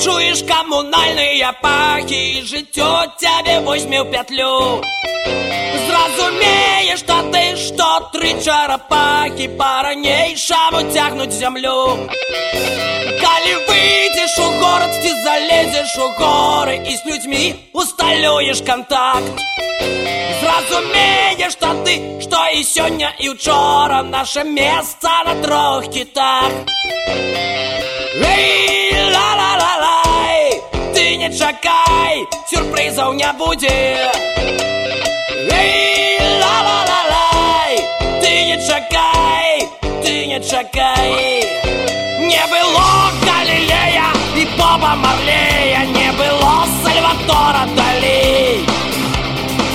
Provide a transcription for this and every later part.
раптам адчуеш камунальныя пахі жыццё цябе возьме ў пятлю Зразумееш тады, што тры чарапахі па-ранейшаму цягнуць зямлю Калі выйдзеш у горад ці залезеш у горы і з людзьмі усталюеш кантакт Зразумееш тады, што і сёння і учора наша месца на трох кітах Сюрпрызаў не будзе. Эй, ла-ла-ла-лай, ты не чакай, ты не чакай. Не было Галилея и Боба Марлея, не было Сальватора Дали.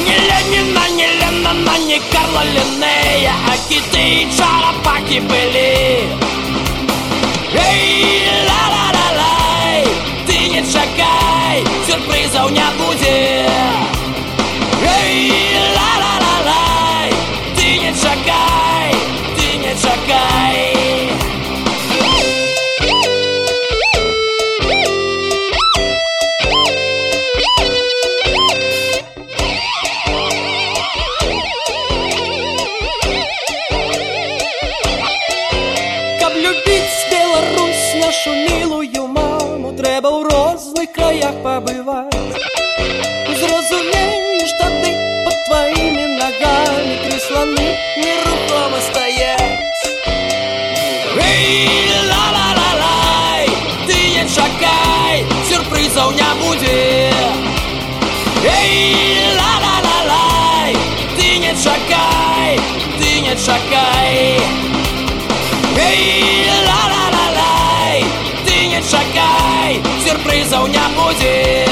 Не Ленина, не Леннона, не Карла Линнея, а киты и чарапаки были. Эй, Giàu. Маму, трэба ў розных краях пабываць. Зразумееш тады под твоими ногами три слоны нерухомо стоять. Эй, ла-ла-ла-лай, ты не чакай, сюрпрызаў не будзе. Эй, ла-ла-ла-лай, ты не чакай, ты не чакай. Эй, сюрпрызаў не будзе.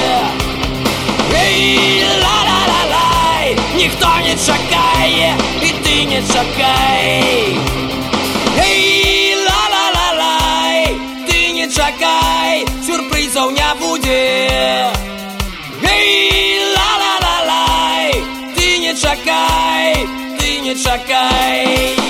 Эй, ла-ла-ла-лай, ніхто не чакае, і ты не чакай. Эй, ла-ла-ла-лай, ты не чакай, сюрпрызаў не будзе. Эй, ла-ла-ла-лай, ты не чакай, ты не чакай. Эй,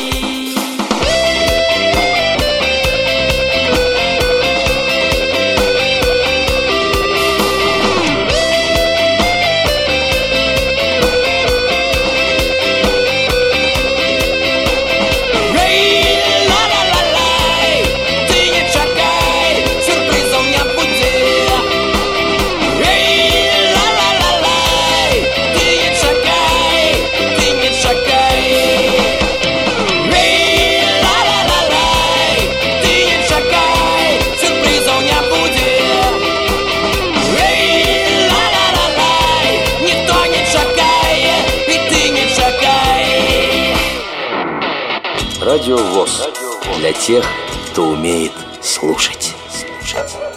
Тех, кто умеет слушать. слушать.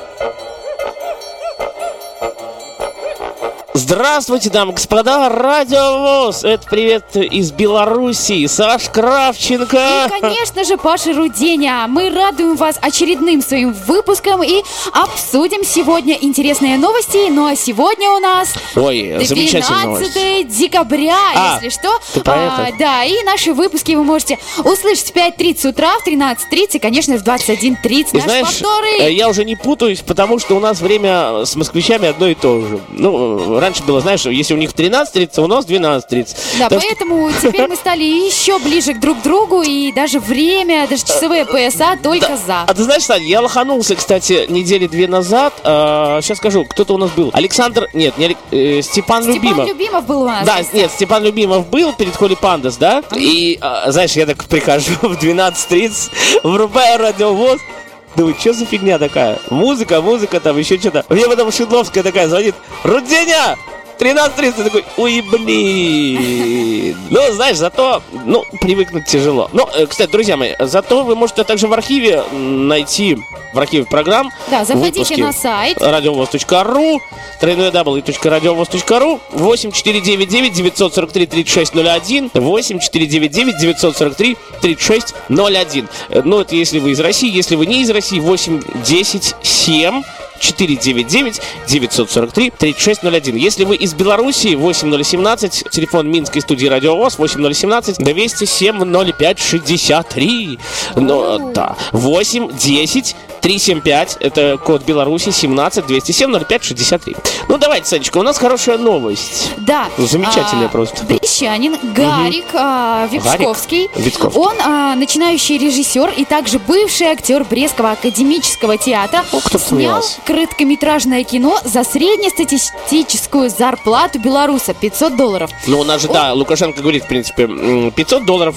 Здравствуйте, дамы и господа, Радио ВОЗ. Это привет из Белоруссии. Саш Кравченко. И, конечно же, Паша Руденя. Мы радуем вас очередным своим выпуском и обсудим сегодня интересные новости. Ну а сегодня у нас Ой, замечательная новость. 12 декабря, А, если что. это? Да, и наши выпуски вы можете услышать в 5.30 утра, в 13.30, конечно, в 21.30. И Наши знаешь, повторы. э, я уже не путаюсь, потому что у нас время с москвичами одно и то же. Ну, раньше было, знаешь, если у них 13.30, у нас 12.30. Да, Так что- поэтому теперь мы стали еще ближе к друг другу, и даже время, даже часовые пояса только за. А ты знаешь, Сань, я лоханулся, кстати, недели две назад. А, сейчас скажу, кто-то у нас был. Александр, нет, не Алек- э, Степан, Степан Любимов. Любимов был у нас. Да, нет, Степан Любимов был перед Холи Пандас, да? И, а, знаешь, я так прихожу в 12.30, врубаю радиовоз, думаю, что за фигня такая? Музыка, музыка, там еще что-то. Мне потом Шедловская такая звонит, Руденя, 13.30 ты такой, ой, блин. Ну, знаешь, зато, ну, привыкнуть тяжело. Ну, э, кстати, друзья мои, зато вы можете также в архиве найти, в архиве программ, Да, заходите на сайт. радиовоз.ру, www.radiovoz.ru, 8499 943 3601, 8499 943 3601. Э, Ну, это если вы из России, если вы не из России, 8 10 7 499 943 3601. Если вы из Беларуси, 8017, телефон Минской студии Радиовоз, 8017 207 05 63. Ну, да. 8 10 375, это код Беларуси, 17 207 05 63. Ну, давайте, Санечка, у нас хорошая новость. Да. Замечательная А, просто. Брещанин Гарик а, Випсковский. Гарик Вицковский. Он а, начинающий режиссер и также бывший актер Брестского академического театра. О, кто снял. Короткометражное кино за среднестатистическую зарплату белоруса 500 долларов. Ну, у нас же, да, Лукашенко говорит, в принципе, м, 500 долларов.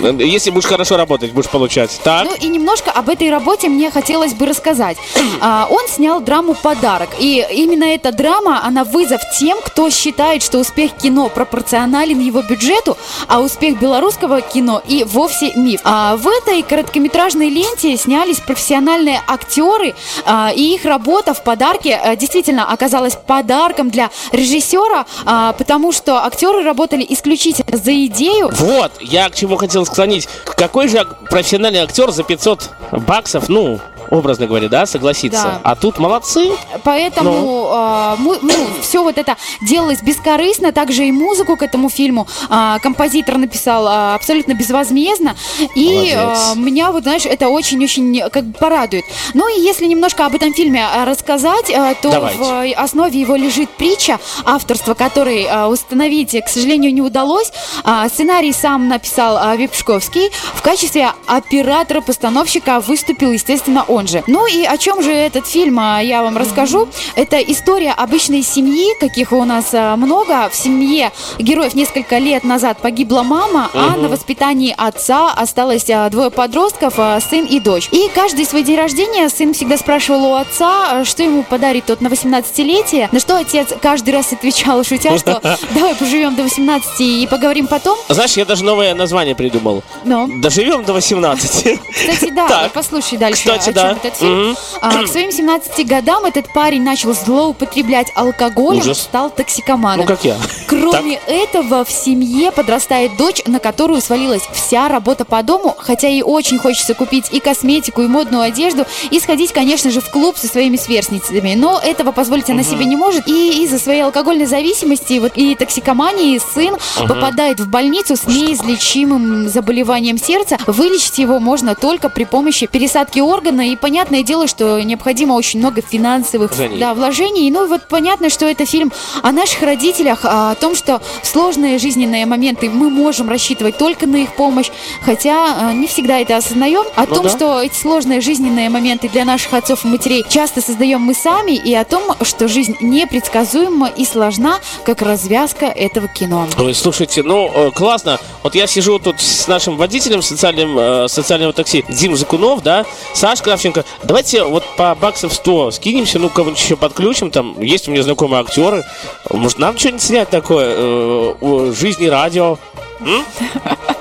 Если будешь хорошо работать, будешь получать. Так? Ну и немножко об этой работе мне хотелось бы рассказать. А, он снял драму «Подарок». И именно эта драма, она вызов тем, кто считает, что успех кино пропорционален его бюджету, а успех белорусского кино и вовсе миф. А в этой короткометражной ленте снялись профессиональные актеры, а, и их работа в «Подарке» а, действительно оказалась подарком для режиссера, а, потому что актеры работали исключительно за идею, Вот, я к чему хотел склонить. Какой же профессиональный актер за 500 баксов, ну, образно говоря, да, согласится? Да. А тут молодцы. Поэтому а, му- ну, все вот это делалось бескорыстно, также и музыку к этому фильму а, композитор написал а, абсолютно безвозмездно, и а, меня вот знаешь это очень-очень как бы порадует. Ну и если немножко об этом фильме рассказать, а, то Давайте. в а, основе его лежит притча, авторство которой а, установить, к сожалению, не удалось. А, Сценарий сам написал а, Випшковский. В качестве оператора-постановщика выступил, естественно, он же. Ну и о чем же этот фильм, а, я вам расскажу. Это история обычной семьи, каких у нас а, много. В семье героев несколько лет назад погибла мама, а на воспитании отца осталось а, двое подростков, сын и дочь. И каждый свой день рождения сын всегда спрашивал у отца, что ему подарит тот на 18-летие. На что отец каждый раз отвечал, шутя, что давай поживем до 18 и поговорим потом. Знаешь, я даже новое название придумал. Но, Доживем до 18. кстати, да, послушай дальше, Кстати, чем да. этот фильм. Мгм. А, к своим 17 годам этот парень начал злоупотреблять алкоголем, Ужас. стал токсикоманом. Ну, как я. Кроме этого, в семье подрастает дочь, на которую свалилась вся работа по дому, хотя ей очень хочется купить и косметику, и модную одежду, и сходить, конечно же, в клуб со своими сверстницами. Но этого позволить она себе не может, и из-за своей алкогольной зависимости вот, и токсикомании сын попадает в больницу с неизлечимым заболеванием сердца. Вылечить его можно только при помощи пересадки органа, и понятное дело, что необходимо очень много финансовых Вложений. да, вложений. Ну и вот понятно, что это фильм о наших родителях, а, о том, что в сложные жизненные моменты мы можем рассчитывать только на их помощь, хотя а, не всегда это осознаем. О Ну том, да. что эти сложные жизненные моменты для наших отцов и матерей часто создаем мы сами, и о том, что жизнь непредсказуема и сложна, как развязка этого кино. Ой, слушайте, ну, э, классно. Вот я сижу тут с нашим водителем социальным, э, социального такси, Дим Закунов, да, Саш Кравченко. Давайте вот по баксов 100 скинемся, ну, кого-нибудь еще подключим, там, есть у меня знакомые актеры. Может, нам что-нибудь снять такое? э, жизни радио? М?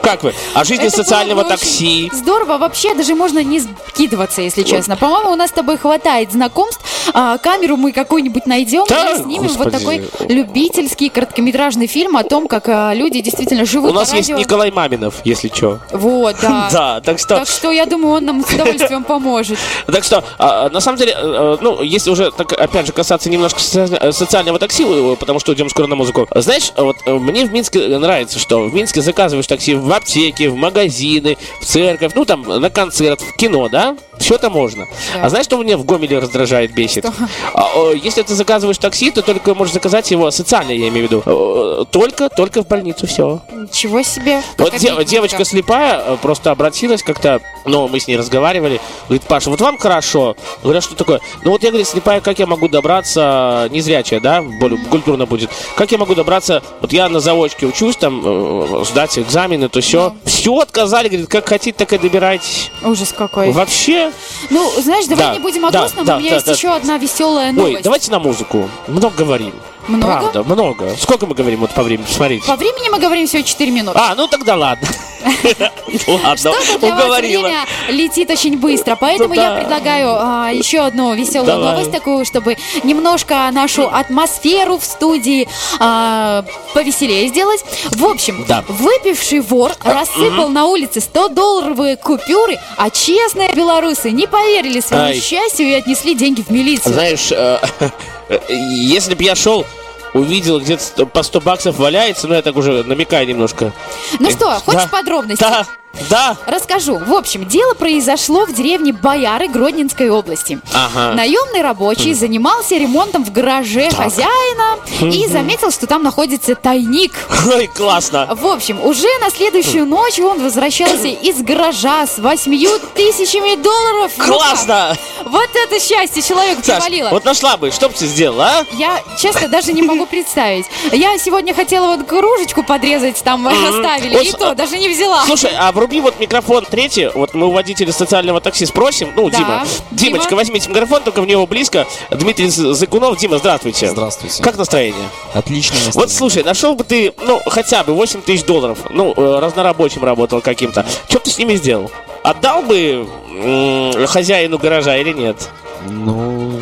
Как вы? Это было социального такси? Здорово, вообще даже можно не скидываться, если честно. По-моему, у нас с тобой хватает знакомств. А, камеру мы какую-нибудь найдем Да, и снимем вот господи. такой любительский короткометражный фильм о том, как а, люди действительно живут У нас на есть радио. Николай Маминов, если что. Вот, да. Да, так что... Так что я думаю, он нам с удовольствием поможет. Так что, а, на самом деле, э, ну, если уже, так, опять же, касаться немножко соци- э, социального такси, э, потому что идем скоро на музыку. Знаешь, вот э, мне в Минске нравится, что в Минске заказываешь такси в аптеке, в магазины, в церковь, ну, там, на концерт, в кино, да? Все это можно. Да. А знаешь, что мне в Гомеле раздражает, бесит? А, э, если ты заказываешь такси, то только можешь заказать его социально, я имею в виду. Только, только в больницу, все. Ничего себе. Вот де- девочка слепая э, просто обратилась как-то, ну, мы с ней разговаривали, говорит, Паша, вот вам хорошо. Говорю, «А что такое? Ну вот я, говорит, слепая, как я могу добраться, незрячая, да, более культурно будет, как я могу добраться, вот я на заочке учусь там, э, там сдать экзамены, то все. Все отказали, говорит, как хотите, так и добирайтесь. Ужас какой. Вообще, Ну, знаешь, давай Да, не будем о да, грустном. да, У меня да, есть да. еще одна веселая ой, новость. давайте на музыку. Много говорим. Много? Правда, много. Сколько мы говорим вот по времени? Смотрите. По времени мы говорим всего 4 минуты. А, ну тогда ладно. Ладно, уговорила. время летит очень быстро, поэтому Ну я предлагаю а, еще одну веселую новость такую, чтобы немножко нашу атмосферу в студии а, повеселее сделать. В общем, выпивший вор рассыпал на улице 100-долларовые купюры, а честные белорусы не поверили своему счастью и отнесли деньги в милицию. Знаешь, э, если бы я шел, увидел где-то по 100 баксов валяется, ну я так уже намекаю немножко. Ну что, хочешь Да. подробности? Да, да. Расскажу. В общем, дело произошло в деревне Бояры Гродненской области. Ага. Наемный рабочий занимался ремонтом в гараже хозяина и заметил, что там находится тайник. Ой, классно. В общем, уже на следующую ночь он возвращался из гаража с восьмью тысячами долларов. руках. Классно! Вот это счастье человеку Саш, привалило. вот нашла бы, что бы ты сделала, а? Я, честно, даже не могу представить. Я сегодня хотела вот кружечку подрезать, там оставили, и то даже не взяла. Слушай, а вруби вот микрофон третий, вот мы у водителя социального такси спросим, ну, Да. Дима, Димочка, Дима. возьмите микрофон, только в него близко. Дмитрий З- Зыкунов, Дима, здравствуйте. Здравствуйте. Как настроение? Отлично. Вот слушай, нашел бы ты, ну, хотя бы 8 тысяч долларов, ну, э, разнорабочим работал каким-то. Что бы ты с ними сделал? Отдал бы м, хозяину гаража или нет? Ну,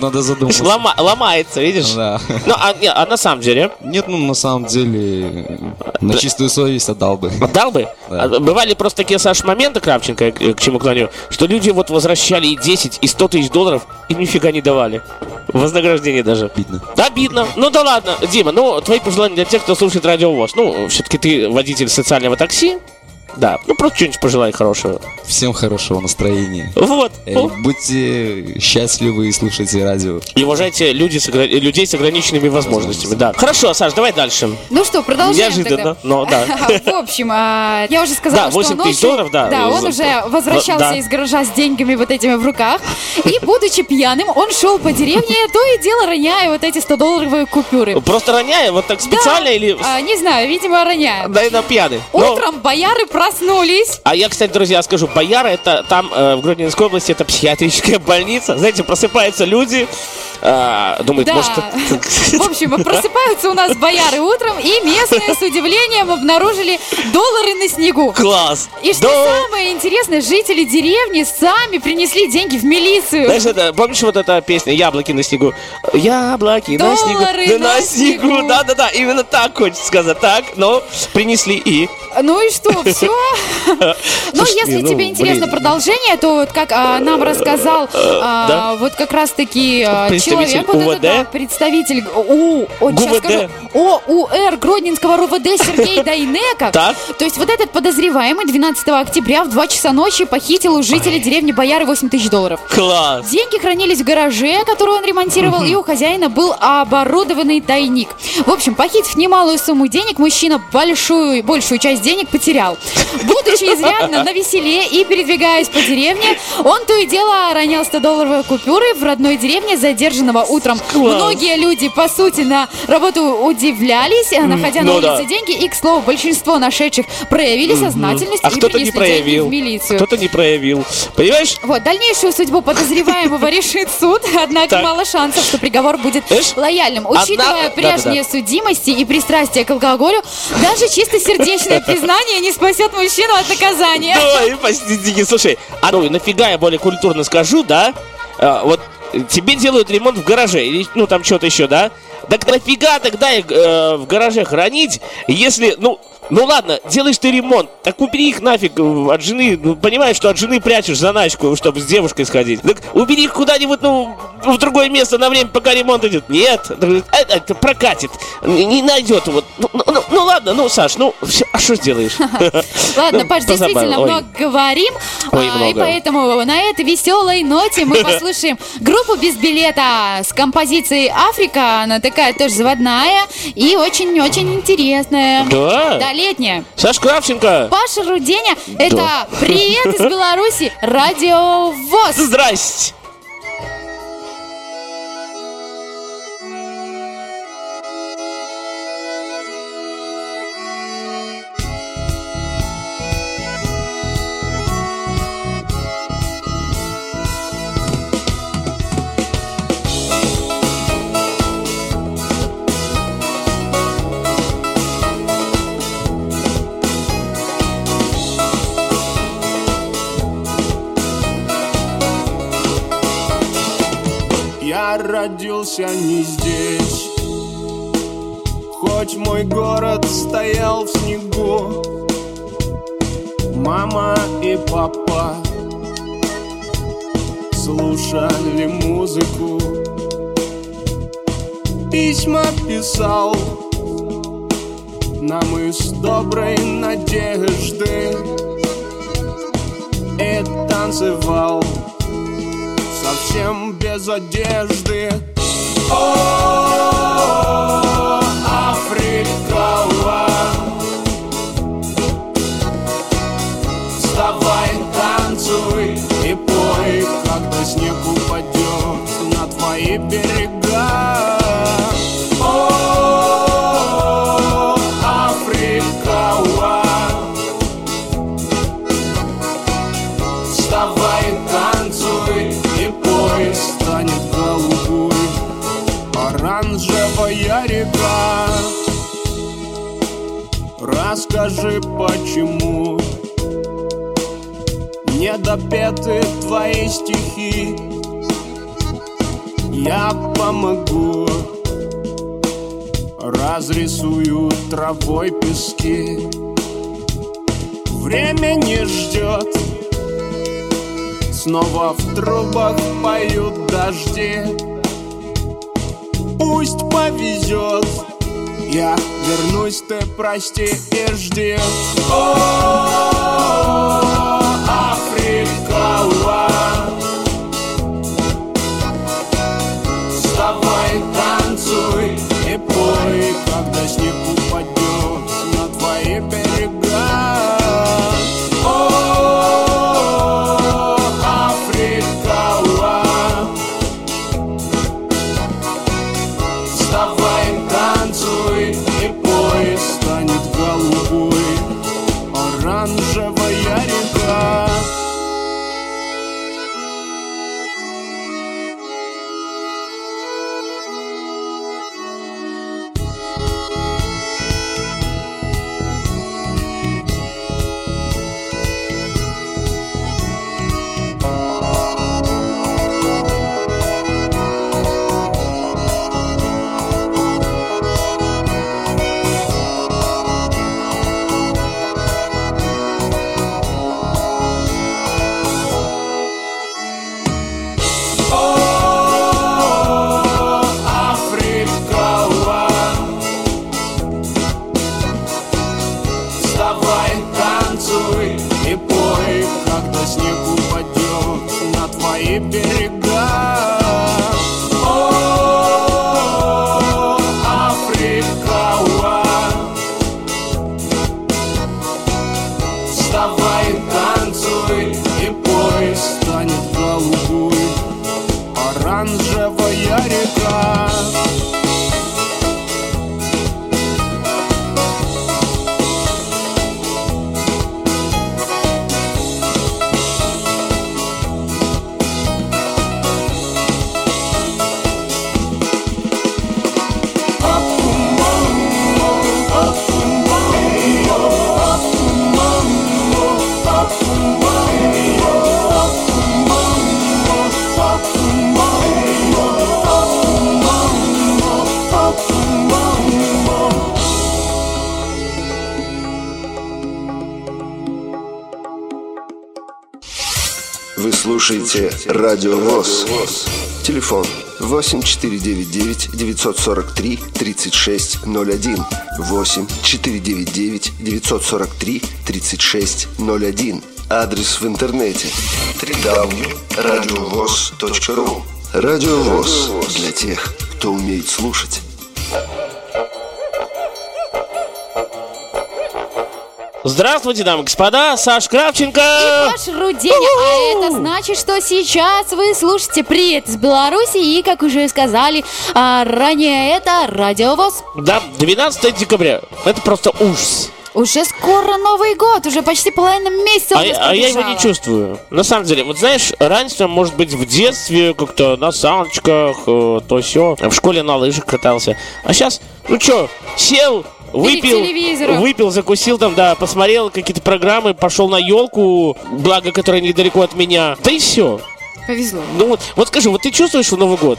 тут надо задуматься. Лома- ломается, видишь? Да. Ну, а, не, а на самом деле, Нет, ну на самом деле на чистую совесть отдал бы. отдал бы? Да. А Бывали просто такие, Саш, моменты, Кравченко, к чему клоню, что люди вот возвращали и 10, и 100 тысяч долларов, и нифига не давали. Вознаграждение даже. Обидно. Да, обидно. Ну да ладно. Дима, ну, твои пожелания для тех, кто слушает радио ВОЗ. Ну, все-таки ты водитель социального такси. Да, ну просто что-нибудь пожелай хорошего. Всем хорошего настроения. Вот. Эй, будьте счастливы и слушайте радио. И уважайте люди с огра- людей с ограниченными возможностями. Да. Хорошо, Саш, давай дальше. Ну что, продолжаем Неожиданно, тогда. но да. В общем, а, я уже сказала, Да, 8 что тысяч долларов, да. Да, он уже возвращался Да. из гаража с деньгами вот этими в руках. И, будучи пьяным, он шел по деревне, то и дело роняя вот эти 100-долларовые купюры. Просто роняя, вот так специально Да, или... а, не знаю, видимо, роняя. Да, и на пьяный. Утром бояры проснулись. А я, кстати, друзья, скажу, Бояра, это там, э, в Гродненской области, это психиатрическая больница. Знаете, просыпаются люди, а, думают, Да. может... В общем, просыпаются у нас бояры утром, и местные с удивлением обнаружили доллары на снегу. Класс! И что Да. самое интересное, жители деревни сами принесли деньги в милицию. Знаешь, это, помнишь вот эта песня «Яблоки на снегу»? Яблоки на снегу, Доллары на на снегу. Да-да-да, именно так хочется сказать. Так, но принесли и... Ну и что, все? Ну, если ну, тебе интересно продолжение, то вот как а, нам рассказал а, да? вот как раз-таки а, Представитель человек, вот УВД? да, представитель У, о, ГУВД. скажу, ОУР Гродненского РОВД Сергей Дайнеков. Так. То есть вот этот подозреваемый 12 октября в 2 часа ночи похитил у жителей деревни Бояры 8 тысяч долларов. Класс! Деньги хранились в гараже, который он ремонтировал, и у хозяина был оборудованный тайник. В общем, похитив немалую сумму денег, мужчина большую, большую часть денег потерял. Будучи изрядно на веселе и передвигаясь по деревне, он то и дело ронял 100-долларовые купюры в родной деревне задержанного утром. Класс. Многие люди, по сути, на работу удивлялись, находя на ну да. улице деньги, и, к слову, большинство нашедших проявили сознательность А и кто-то не проявил. в милицию. Кто-то не проявил. Понимаешь? Вот, дальнейшую судьбу подозреваемого решит суд, однако Так. мало шансов, что приговор будет Знаешь, лояльным. одна- Учитывая прежние судимости и пристрастие к алкоголю, даже чисто сердечное признание не спасет мужчину от наказания. Слушай, а ну нафига я более культурно скажу, да? А, вот тебе делают ремонт в гараже, ну там что-то еще, да? Так нафига тогда их э, в гараже хранить, если, ну, ну ладно, делаешь ты ремонт, так убери их нафиг э, от жены, ну, понимаешь, что от жены прячешь заначку, чтобы с девушкой сходить. Так убери их куда-нибудь, ну, в другое место на время, пока ремонт идет. Нет, Так, э, это прокатит, не, найдет. Вот. Ну, ну, ну, ну ладно, ну, Саш, ну, всё, а что сделаешь? Ладно, Ну, Паш, действительно много говорим. А, И поэтому на этой веселой ноте мы послушаем группу без билета с композицией Африка. Она такая тоже заводная и очень-очень интересная. Да? Да, летняя. Саш Кравченко. Паша Руденя, это привет из Беларуси, радио ВОЗ. Здрасте. Родился не здесь. Хоть мой город стоял в снегу Мама и папа слушали музыку Письма писал нам из доброй надежды. И танцевал совсем без одежды О, Африка, Вставай, танцуй и пой, когда снег упадет на твои берега. Допеты твои стихи. Я помогу. Разрисую травой пески. Время не ждет. Снова в трубах поют дожди. Пусть повезет. Я вернусь, ты прости и жди. О, Африка, слушаете Радио ВОЗ. Телефон 8499 943 3601 8 499 943 3601 Адрес в интернете www.radiovoz.ru Радио ВОЗ для тех, кто умеет слушать. Здравствуйте, дамы и господа, Саш Кравченко. И Паш Руденя. А это значит, что сейчас вы слушаете «Привет из Беларуси» и, как уже сказали а, ранее, это Радиовоз. Да, 12 декабря. Это просто ужас. Уже скоро Новый год, уже почти половина месяца А, нас а я его не чувствую. На самом деле, вот знаешь, раньше, может быть, в детстве как-то на саночках, э, то все, в школе на лыжах катался. А сейчас, ну чё, сел, выпил, выпил, закусил там, да, посмотрел какие-то программы, пошел на елку, благо, которая недалеко от меня. Да и все. Повезло. Ну вот, вот скажи, вот ты чувствуешь Новый год?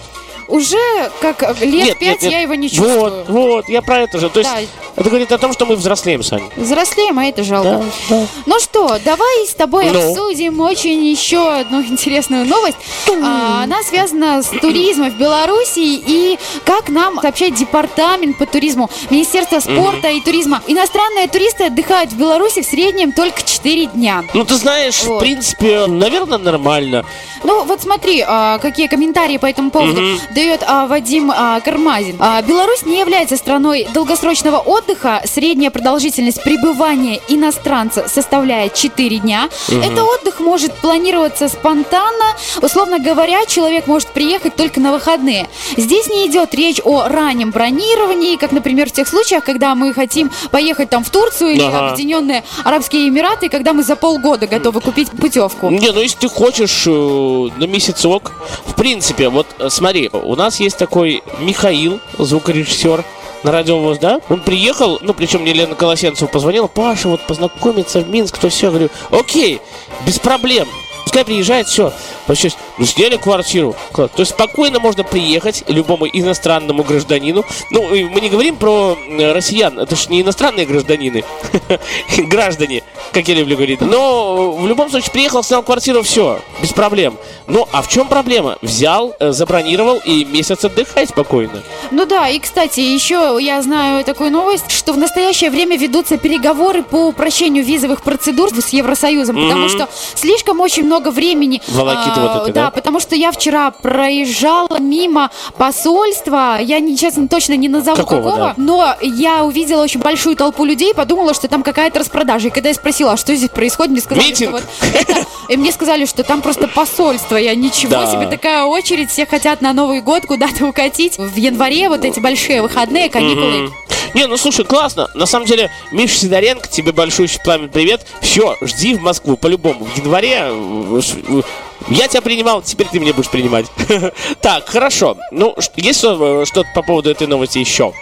уже как лет Нет, пять нет, нет. я его не чувствую. Вот, вот, я про это же. То есть Да. Это говорит о том, что мы взрослеем, Сань. Взрослеем, а это жалко. Да, да. Ну что, давай с тобой Ну. обсудим очень еще одну интересную новость. А, она связана с туризмом в Беларуси и как нам сообщает департамент по туризму Министерства спорта и туризма. Иностранные туристы отдыхают в Беларуси в среднем только 4 дня. Ну, ты знаешь, Вот. в принципе, наверное, нормально. Ну, вот смотри, а, какие комментарии по этому поводу дает а, Вадим а, Кармазин. А, Беларусь не является страной долгосрочного отдыха. Средняя продолжительность пребывания иностранца составляет 4 дня. Это отдых может планироваться спонтанно. Условно говоря, человек может приехать только на выходные. Здесь не идет речь о раннем бронировании, как, например, в тех случаях, когда мы хотим поехать там в Турцию или Ага. Объединенные Арабские Эмираты, когда мы за полгода готовы купить путевку. Не, ну если ты хочешь э, на месяцок, в принципе, вот э, смотри, у нас есть такой Михаил, звукорежиссер, на радиовоз, да? Он приехал, ну, причем мне Лена Колосенцева позвонила, Паша, вот познакомиться в Минск, то все, я говорю, окей, без проблем. Пускай приезжает, все. Вообще, ну, сняли квартиру. То есть спокойно можно приехать любому иностранному гражданину. Ну, мы не говорим про э, россиян, это же не иностранные гражданины, граждане, как я люблю говорить. Но в любом случае приехал, снял квартиру, все, без проблем. Ну, а в чем проблема? Взял, э, забронировал и месяц отдыхай спокойно. Ну да, и кстати, еще я знаю такую новость, что в настоящее время ведутся переговоры по упрощению визовых процедур с Евросоюзом, потому что слишком очень много времени. Волокиты а, вот этой, да? потому что я вчера проезжала мимо посольства, я не, честно точно не назову Какого, какого, да? но я увидела очень большую толпу людей, подумала, что там какая-то распродажа. И когда я спросила, а что здесь происходит, мне сказали, Митинг. что вот это... И мне сказали, что там просто посольство. Я ничего Да. себе, такая очередь, все хотят на Новый год куда-то укатить. В январе вот эти большие выходные, каникулы. Мгм. Не, ну слушай, классно. На самом деле, Миша Сидоренко, тебе большой пламен привет. Все, жди в Москву по-любому. В январе э, ш- э, я тебя принимал, теперь ты меня будешь принимать. Так, хорошо. Ну, есть что- что-то по поводу этой новости еще?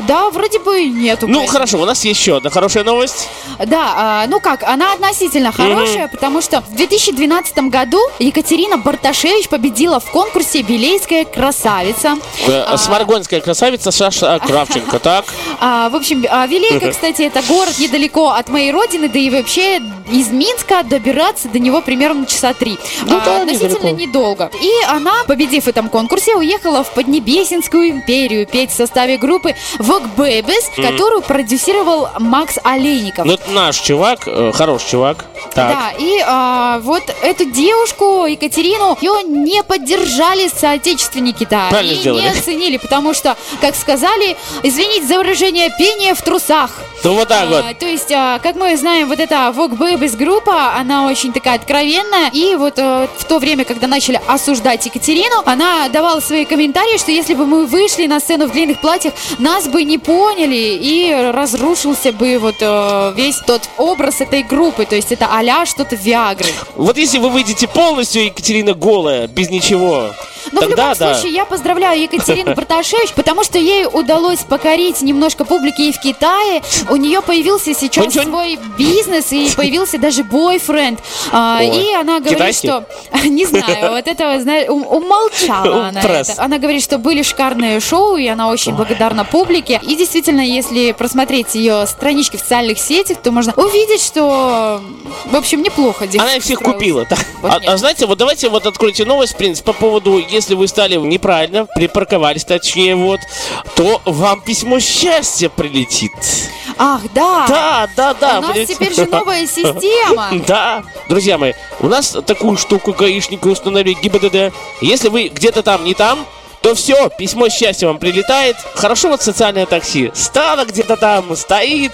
Да, вроде бы нету. Ну, поэтому- хорошо, у нас есть еще одна хорошая новость. Да, а, ну как, она относительно хорошая, потому что в 2012 году Екатерина Барташевич победила в конкурсе «Белейская красавица». Э, А, Сморгонская красавица Саша Кравченко, так? А, в общем, а, Вилейка, кстати, это город недалеко от моей родины, да и вообще из Минска добираться до него примерно часа три. Ну А, да, относительно недалеко. недолго. И она, победив в этом конкурсе, уехала в Поднебесинскую империю петь в составе группы Vogue Babies, которую продюсировал Макс Олейников. Ну, это наш чувак, э, хороший чувак. Так. Да, и а, вот эту девушку, Екатерину, ее не поддержали соотечественники-то. Правильно и сделали. не оценили, потому что, как сказали, извините за выражение, пение в трусах. Ну, вот так вот. А, то есть, а, как мы знаем, вот эта Vogue Babies группа, она очень такая откровенная. И вот э, в то время, когда начали осуждать Екатерину, она давала свои комментарии, что если бы мы вышли на сцену в длинных платьях, нас бы не поняли и разрушился бы вот э, весь тот образ этой группы. То есть это а что-то Виагры. Вот если вы выйдете полностью, Екатерина голая, без ничего, Но тогда в любом да. случае я поздравляю Екатерину Барташевич, потому что ей удалось покорить немножко публики и в Китае. У нее появился сейчас свой бизнес и появился даже бойфренд. А, и она говорит, Китайский? что... Не знаю, вот этого, знаешь, ум- умолчала она это. Она говорит, что были шикарные шоу, и она очень благодарна публике. И действительно, если просмотреть ее странички в социальных сетях, то можно увидеть, что, в общем, неплохо Она их всех купила. А, а знаете, вот давайте вот откройте новость, в принципе, по поводу, если вы стали неправильно, припарковались, точнее, вот, то вам письмо счастья прилетит. Ах, да. Да, да, да. У нас теперь же новая система. Да, друзья мои, у нас такую штуку гаишники установили ГИБДД. Если вы где-то там не там, то все, письмо счастья вам прилетает. Хорошо вот социальное такси. Стало где-то там, стоит,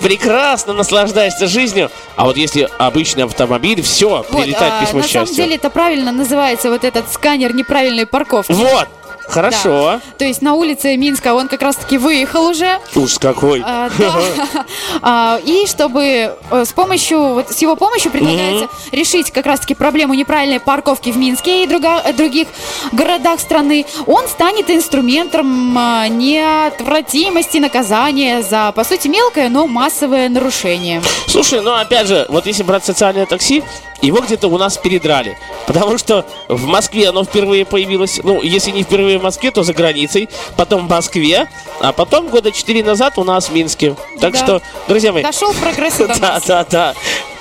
прекрасно наслаждаешься жизнью. А вот если обычный автомобиль, все, Вот, прилетает а, письмо на счастья. самом деле это правильно называется вот этот сканер неправильной парковки. Вот, хорошо. То есть на улице Минска он как раз-таки выехал уже. Ужас какой. А, да. А, И чтобы э, с помощью, вот с его помощью предлагается решить как раз-таки проблему неправильной парковки в Минске и друга- э, других городах страны, он станет инструментом а, неотвратимости наказания за, по сути, мелкое, но массовое нарушение. Слушай, ну опять же, вот если брать социальное такси, его где-то у нас передрали. Потому что в Москве оно впервые появилось, ну, если не впервые в Москве, то за границей, потом в Москве, а потом года четыре назад у нас в Минске. Так Да. что, друзья мои... Дошел прогресс до Да, да, да.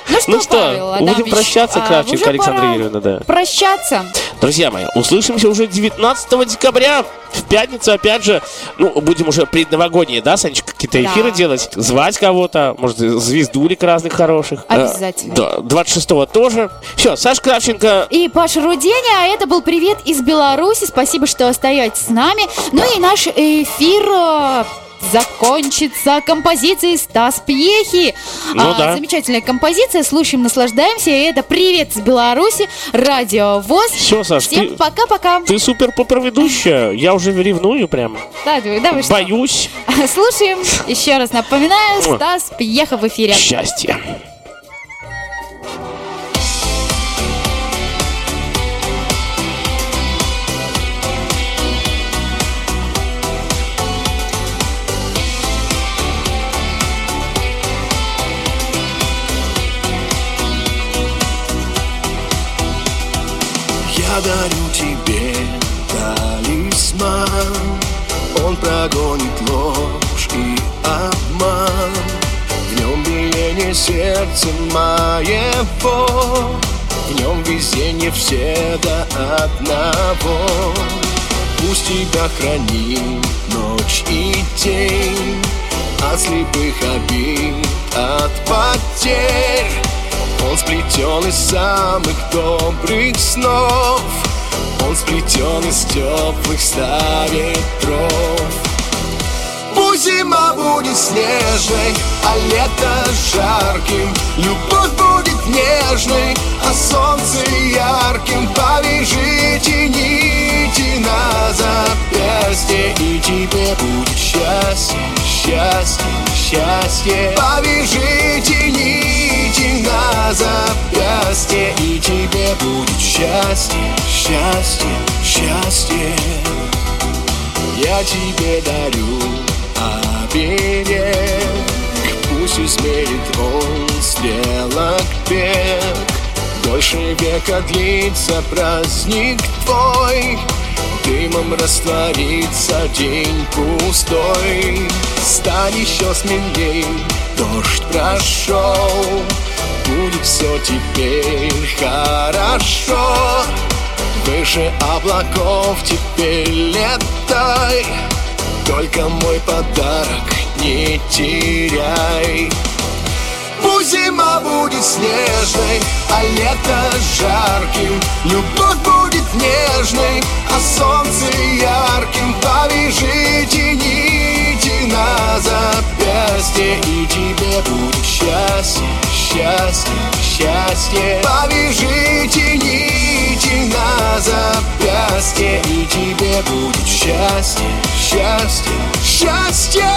Ну что, Ну что, Павел будем прощаться, а, Кравченко уже Александра Юрьевна, да. Прощаться. Друзья мои, услышимся уже 19 декабря. В пятницу, опять же, ну, будем уже предновогодние, да, Санечка, какие-то Да. эфиры делать, звать кого-то, может, звездулик разных хороших. Э, Обязательно. Да, 26-го тоже. Все, Саш Кравченко, И Паша Руденя, а это был привет из Беларуси. Спасибо, что остаетесь с нами. Ну и наш эфир э, закончится композицией Стас Пьехи. Ну А, да. Замечательная композиция. Слушаем, наслаждаемся. И это привет из Беларуси. Радио ВОЗ. Все, Саш, Всем ты- пока-пока. ты супер-пупер ведущая. Я уже ревную прям. Да, да, вы что? Боюсь. Слушаем. Еще раз напоминаю. Стас Пьеха в эфире. Счастья. Ложь и обман. В нем биение сердца моего В нем везение все до одного. Пусть тебя хранит ночь и день. От слепых обид, от потерь. Он сплетен из самых добрых снов. Он сплетен из теплых ста ветров Пусть зима будет снежной, а лето жарким. Любовь будет нежной, а солнце ярким. Повяжите нити на запястье И тебе будет счастье, счастье, счастье. Повяжите нити на запястье И тебе будет счастье, счастье, счастье. Я тебе дарю оберег Пусть измерит он стрелок бег Дольше века длится праздник твой Дымом растворится день пустой. Стань еще смелей, дождь прошел Будет все теперь хорошо. Выше облаков теперь летай Только мой подарок не теряй. Пусть зима будет снежной, а лето жарким. Любовь будет нежной, а солнце ярким. Повяжите нити на запястье И тебе будет счастье, счастье, счастье. Повяжите нити на запястье И тебе будет счастье, счастье, счастье.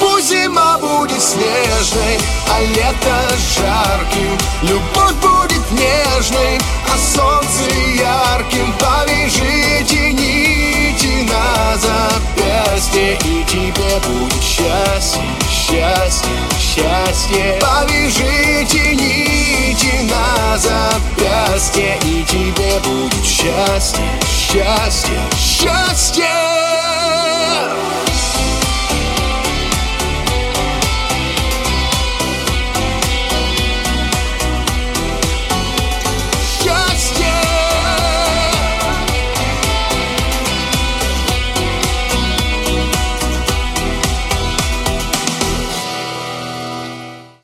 Пусть зима будет снежной, а лето жарким Любовь счастье. Повяжите нити на запястье И тебе будет счастье, счастье, счастье